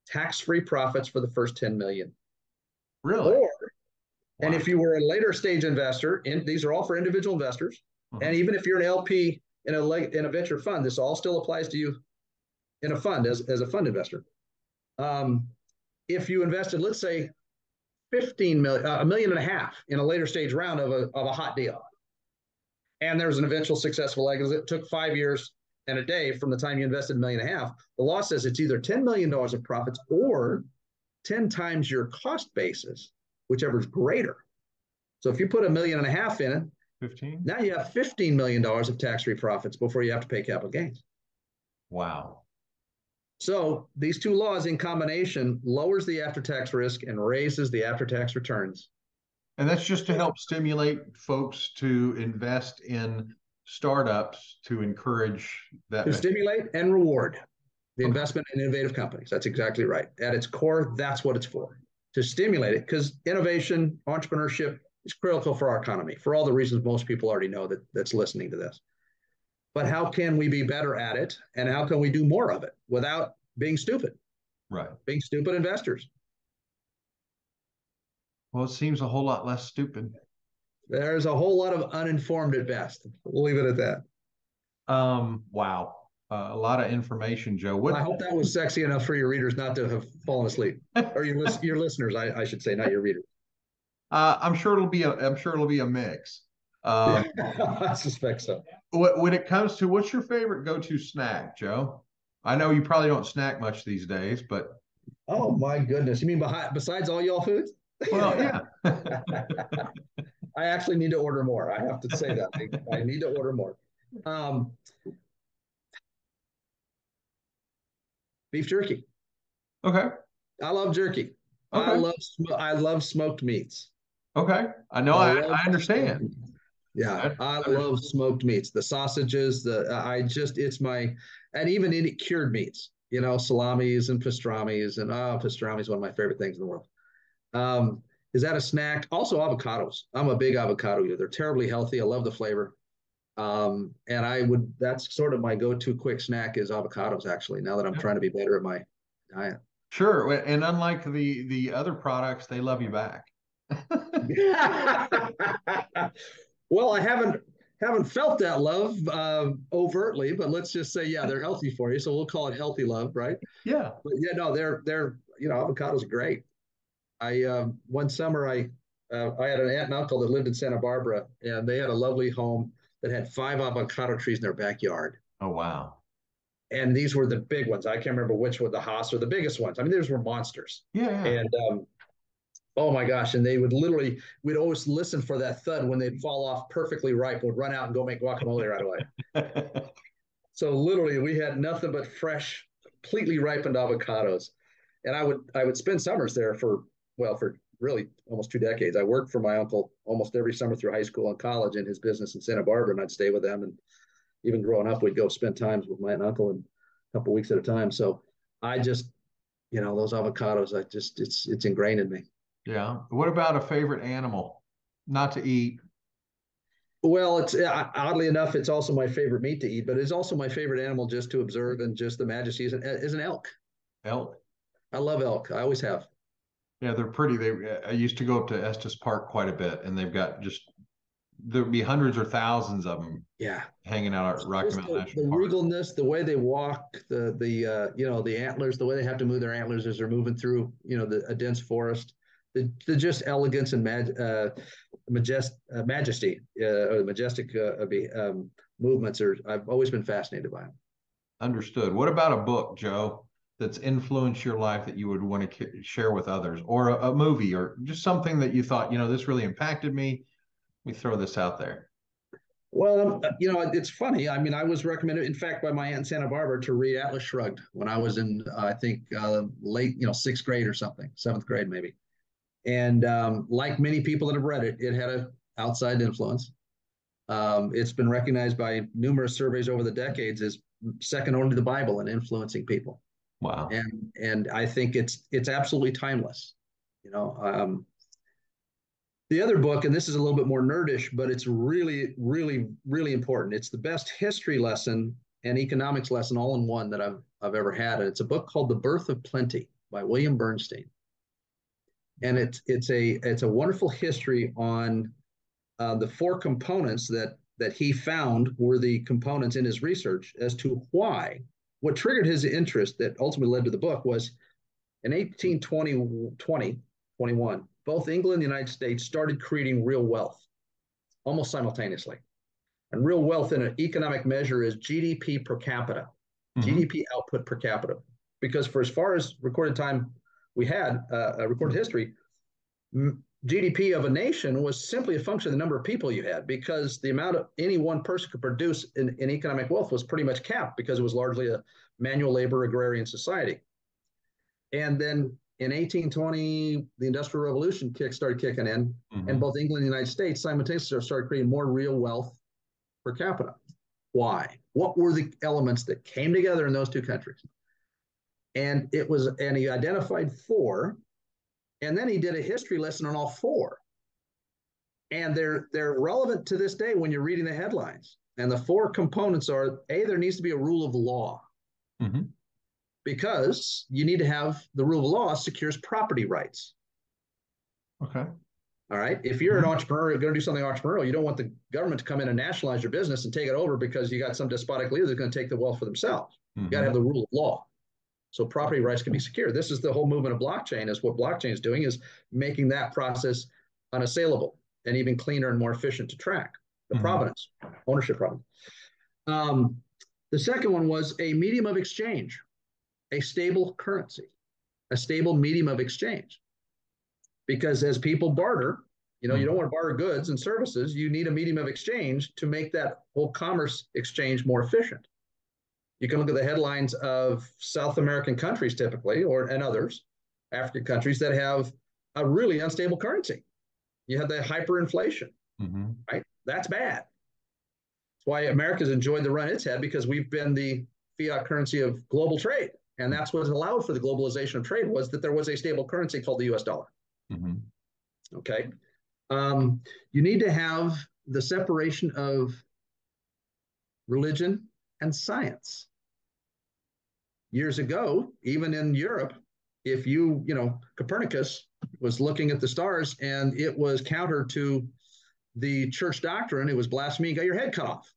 Tax-free profits for the first 10 million. Really? Or, wow. and if you were a later stage investor, in these are all for individual investors, uh-huh. and even if you're an LP in a in a venture fund, this all still applies to you in a fund as, as a fund investor. Um, if you invested, let's say, 15 million, uh, a million and a half in a later stage round of a, of a hot deal, and there was an eventual successful exit. It took five years and a day from the time you invested a million and a half. The law says it's either $10 million of profits or 10 times your cost basis, whichever is greater. So if you put a million and a half in it, 15. Now you have $15 million of tax-free profits before you have to pay capital gains. Wow. So these two laws in combination lowers the after-tax risk and raises the after-tax returns and that's just to help stimulate folks to invest in startups to encourage that. To stimulate and reward the okay. investment in innovative companies. That's exactly right. At its core, that's what it's for to stimulate it because innovation, entrepreneurship is critical for our economy for all the reasons most people already know that that's listening to this. But how can we be better at it and how can we do more of it without being stupid? Right. Being stupid investors. Well, it seems a whole lot less stupid. There's a whole lot of uninformed at best. We'll leave it at that. Um, wow. Uh, a lot of information, Joe. What... I hope that was sexy enough for your readers not to have fallen asleep, or your your listeners, I, I, should say, not your readers. Uh, I'm sure it'll be a. I'm sure it'll be a mix. Um, I suspect so. When it comes to what's your favorite go-to snack, Joe? I know you probably don't snack much these days, but oh my goodness, you mean behind, besides all y'all foods? Well, yeah. I actually need to order more. I have to say that. I, I need to order more. Um, beef jerky. Okay. I love jerky. Okay. I love I love smoked meats. Okay. I know I, I, I understand. Yeah, I, I love smoked meats. The sausages, the I just it's my and even any cured meats, you know, salamis and pastrami's and oh pastrami is one of my favorite things in the world. Um, is that a snack? Also, avocados. I'm a big avocado eater. They're terribly healthy. I love the flavor. Um, and I would, that's sort of my go to quick snack is avocados, actually, now that I'm trying to be better at my diet. Sure. And unlike the, the other products, they love you back. well, I haven't haven't felt that love uh, overtly, but let's just say, yeah, they're healthy for you. So we'll call it healthy love, right? Yeah. But yeah, no, they're they're you know avocados are great. I uh, one summer I uh, I had an aunt and uncle that lived in Santa Barbara, and they had a lovely home that had five avocado trees in their backyard. Oh wow! And these were the big ones. I can't remember which were the Hass or the biggest ones. I mean, these were monsters. Yeah. yeah. And um, oh my gosh! And they would literally, we'd always listen for that thud when they'd fall off perfectly ripe. Would run out and go make guacamole right away. so literally, we had nothing but fresh, completely ripened avocados and I would I would spend summers there for well for really almost two decades. I worked for my uncle almost every summer through high school and college in his business in Santa Barbara, and I'd stay with them. And even growing up, we'd go spend times with my uncle and a couple weeks at a time. So I just, you know, those avocados, I just it's it's ingrained in me. Yeah. What about a favorite animal? Not to eat. Well, it's oddly enough, it's also my favorite meat to eat, but it's also my favorite animal just to observe and just the majesty is an, is an elk. Elk. I love elk. I always have. Yeah, they're pretty. They I used to go up to Estes Park quite a bit, and they've got just there'd be hundreds or thousands of them. Yeah, hanging out at Rocky Mountain the, National the Park. regalness, the way they walk, the the uh, you know the antlers, the way they have to move their antlers as they're moving through you know the a dense forest, the, the just elegance and mag, uh, majest, uh, majesty uh, or majestic uh, um, movements are. I've always been fascinated by them. Understood. What about a book, Joe? That's influenced your life that you would want to share with others or a, a, movie or just something that you thought you know this really impacted me. We throw this out there. Well um, you know it's funny. I mean i was recommended in fact by my aunt in santa barbara to read atlas shrugged when i was in uh, i think uh, late you know sixth grade or something seventh grade maybe. And um, like many people that have read it it had an outside influence. Um, it's been recognized by numerous surveys over the decades as second only to the bible in influencing people Wow. And and I think it's it's absolutely timeless. You know, um, the other book, and this is a little bit more nerdish, but it's really, really, really important. It's the best history lesson and economics lesson all in one that I've I've ever had. And it's a book called The Birth of Plenty by William Bernstein. And it's it's a it's a wonderful history on uh, the four components that that he found were the components in his research as to why what triggered his interest that ultimately led to the book was in 1820, 20, 21, both England and the United States started creating real wealth almost simultaneously. And real wealth in an economic measure is GDP per capita, mm-hmm. GDP output per capita. Because for as far as recorded time we had, uh, recorded history, GDP of a nation was simply a function of the number of people you had because the amount of any one person could produce in, in economic wealth was pretty much capped because it was largely a manual labor agrarian society. And then in 1820, the Industrial Revolution kick started kicking in, mm-hmm. and both England and the United States simultaneously started creating more real wealth per capita. Why? What were the elements that came together in those two countries? And it was, and he identified four and then he did a history lesson on all four. And they're they're relevant to this day when you're reading the headlines. And the four components are a there needs to be a rule of law. Mm-hmm. Because you need to have the rule of law secures property rights. Okay. All right. If you're mm-hmm. an entrepreneur, you're going to do something entrepreneurial, you don't want the government to come in and nationalize your business and take it over because you got some despotic leader that's going to take the wealth for themselves. Mm-hmm. You got to have the rule of law so property rights can be secure. This is the whole movement of blockchain. Is what blockchain is doing is making that process unassailable and even cleaner and more efficient to track the mm-hmm. provenance, ownership problem. Um, the second one was a medium of exchange, a stable currency, a stable medium of exchange. Because as people barter, you know, mm-hmm. you don't want to barter goods and services. You need a medium of exchange to make that whole commerce exchange more efficient. You can look at the headlines of South American countries typically, or and others, African countries that have a really unstable currency. You have the hyperinflation, mm-hmm. right? That's bad. That's why America's enjoyed the run it's had because we've been the fiat currency of global trade, and that's what allowed for the globalization of trade was that there was a stable currency called the U.S. dollar. Mm-hmm. Okay, um, you need to have the separation of religion and science. Years ago, even in Europe, if you, you know, Copernicus was looking at the stars and it was counter to the church doctrine, it was blasphemy, you got your head cut off.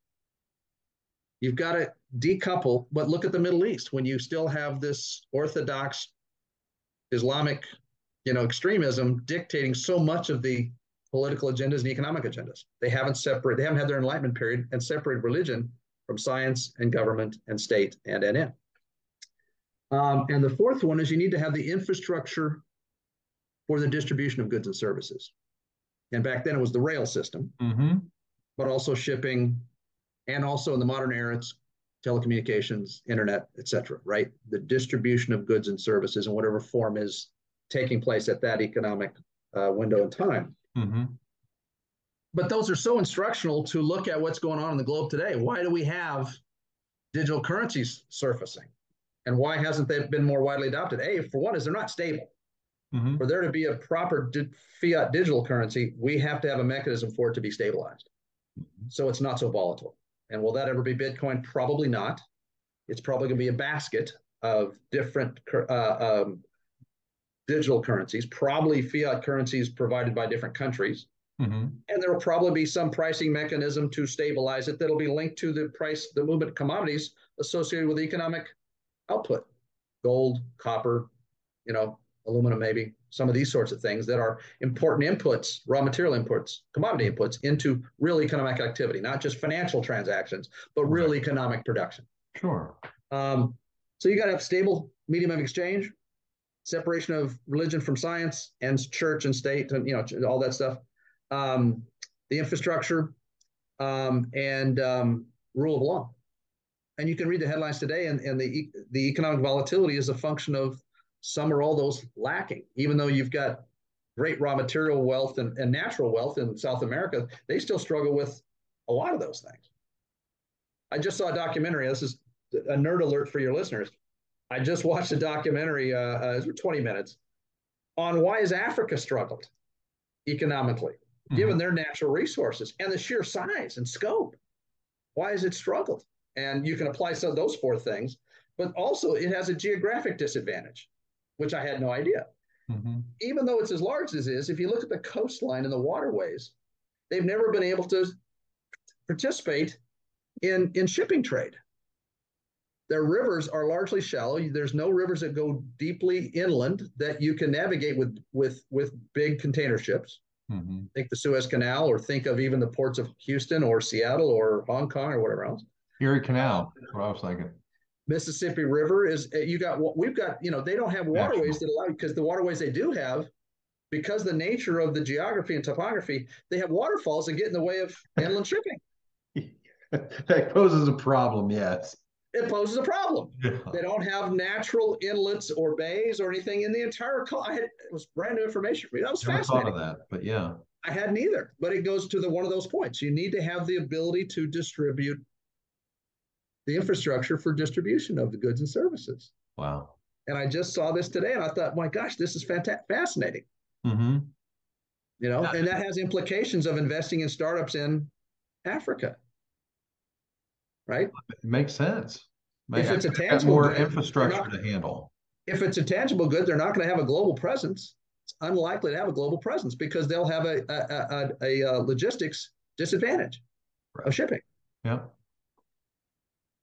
You've got to decouple, but look at the Middle East when you still have this orthodox Islamic, you know, extremism dictating so much of the political agendas and economic agendas. They haven't separated, they haven't had their enlightenment period and separated religion from science and government and state and NN. Um, and the fourth one is you need to have the infrastructure for the distribution of goods and services. And back then it was the rail system, mm-hmm. but also shipping. And also in the modern era, it's telecommunications, internet, etc. Right, the distribution of goods and services in whatever form is taking place at that economic uh, window in time. Mm-hmm. But those are so instructional to look at what's going on in the globe today. Why do we have digital currencies surfacing? And why hasn't that been more widely adopted? A, for one, is they're not stable. Mm-hmm. For there to be a proper di- fiat digital currency, we have to have a mechanism for it to be stabilized. Mm-hmm. So it's not so volatile. And will that ever be Bitcoin? Probably not. It's probably going to be a basket of different uh, um, digital currencies, probably fiat currencies provided by different countries. Mm-hmm. And there will probably be some pricing mechanism to stabilize it that'll be linked to the price, the movement of commodities associated with economic output gold, copper, you know, aluminum, maybe some of these sorts of things that are important inputs, raw material inputs, commodity inputs into real economic activity, not just financial transactions, but real economic production. Sure. Um, so you got to have stable medium of exchange, separation of religion from science and church and state and you know all that stuff um, the infrastructure, um, and um, rule of law. And you can read the headlines today, and, and the, the economic volatility is a function of some or all those lacking. Even though you've got great raw material wealth and, and natural wealth in South America, they still struggle with a lot of those things. I just saw a documentary. This is a nerd alert for your listeners. I just watched a documentary, uh, uh, 20 minutes, on why has Africa struggled economically mm-hmm. given their natural resources and the sheer size and scope. Why has it struggled? And you can apply some of those four things, but also it has a geographic disadvantage, which I had no idea. Mm-hmm. Even though it's as large as it is, if you look at the coastline and the waterways, they've never been able to participate in, in shipping trade. Their rivers are largely shallow. There's no rivers that go deeply inland that you can navigate with with with big container ships. Mm-hmm. Think the Suez Canal, or think of even the ports of Houston or Seattle or Hong Kong or whatever else. Erie Canal. That's what I was thinking. Mississippi River is uh, you got we've got you know they don't have waterways that allow because the waterways they do have because the nature of the geography and topography they have waterfalls that get in the way of inland shipping. that poses a problem, yes it poses a problem. Yeah. They don't have natural inlets or bays or anything in the entire. Co- I had it was brand new information for me. That was Never fascinating. Thought of that, but yeah, I hadn't either. But it goes to the one of those points. You need to have the ability to distribute the infrastructure for distribution of the goods and services. Wow. And I just saw this today, and I thought, my gosh, this is fantastic, fascinating. Mm-hmm. You know, yeah. and that has implications of investing in startups in Africa right? It makes sense. if it's a tangible more good, infrastructure not, to handle. If it's a tangible good, they're not going to have a global presence. It's unlikely to have a global presence because they'll have a a, a, a, a logistics disadvantage right. of shipping. Yeah.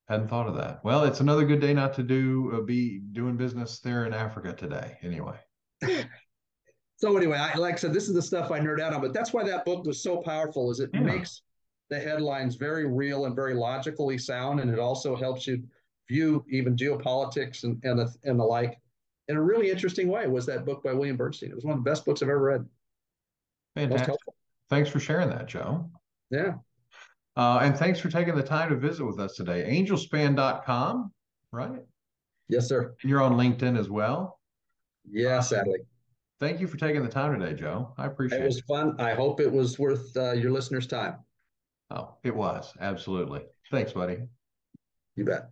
Hadn't thought of that. Well, it's another good day not to do uh, be doing business there in Africa today. Anyway. so anyway, I, like I said, this is the stuff I nerd out on, but that's why that book was so powerful. Is it yeah. makes the headlines very real and very logically sound, and it also helps you view even geopolitics and and the, and the like in a really interesting way. Was that book by William Bernstein? It was one of the best books I've ever read. Fantastic. Thanks for sharing that, Joe. Yeah. Uh, and thanks for taking the time to visit with us today. Angelspan.com, right? Yes, sir. And you're on LinkedIn as well. Yeah, sadly. Thank you for taking the time today, Joe. I appreciate it. It was fun. I hope it was worth uh, your listeners' time. Oh, it was. Absolutely. Thanks, buddy. You bet.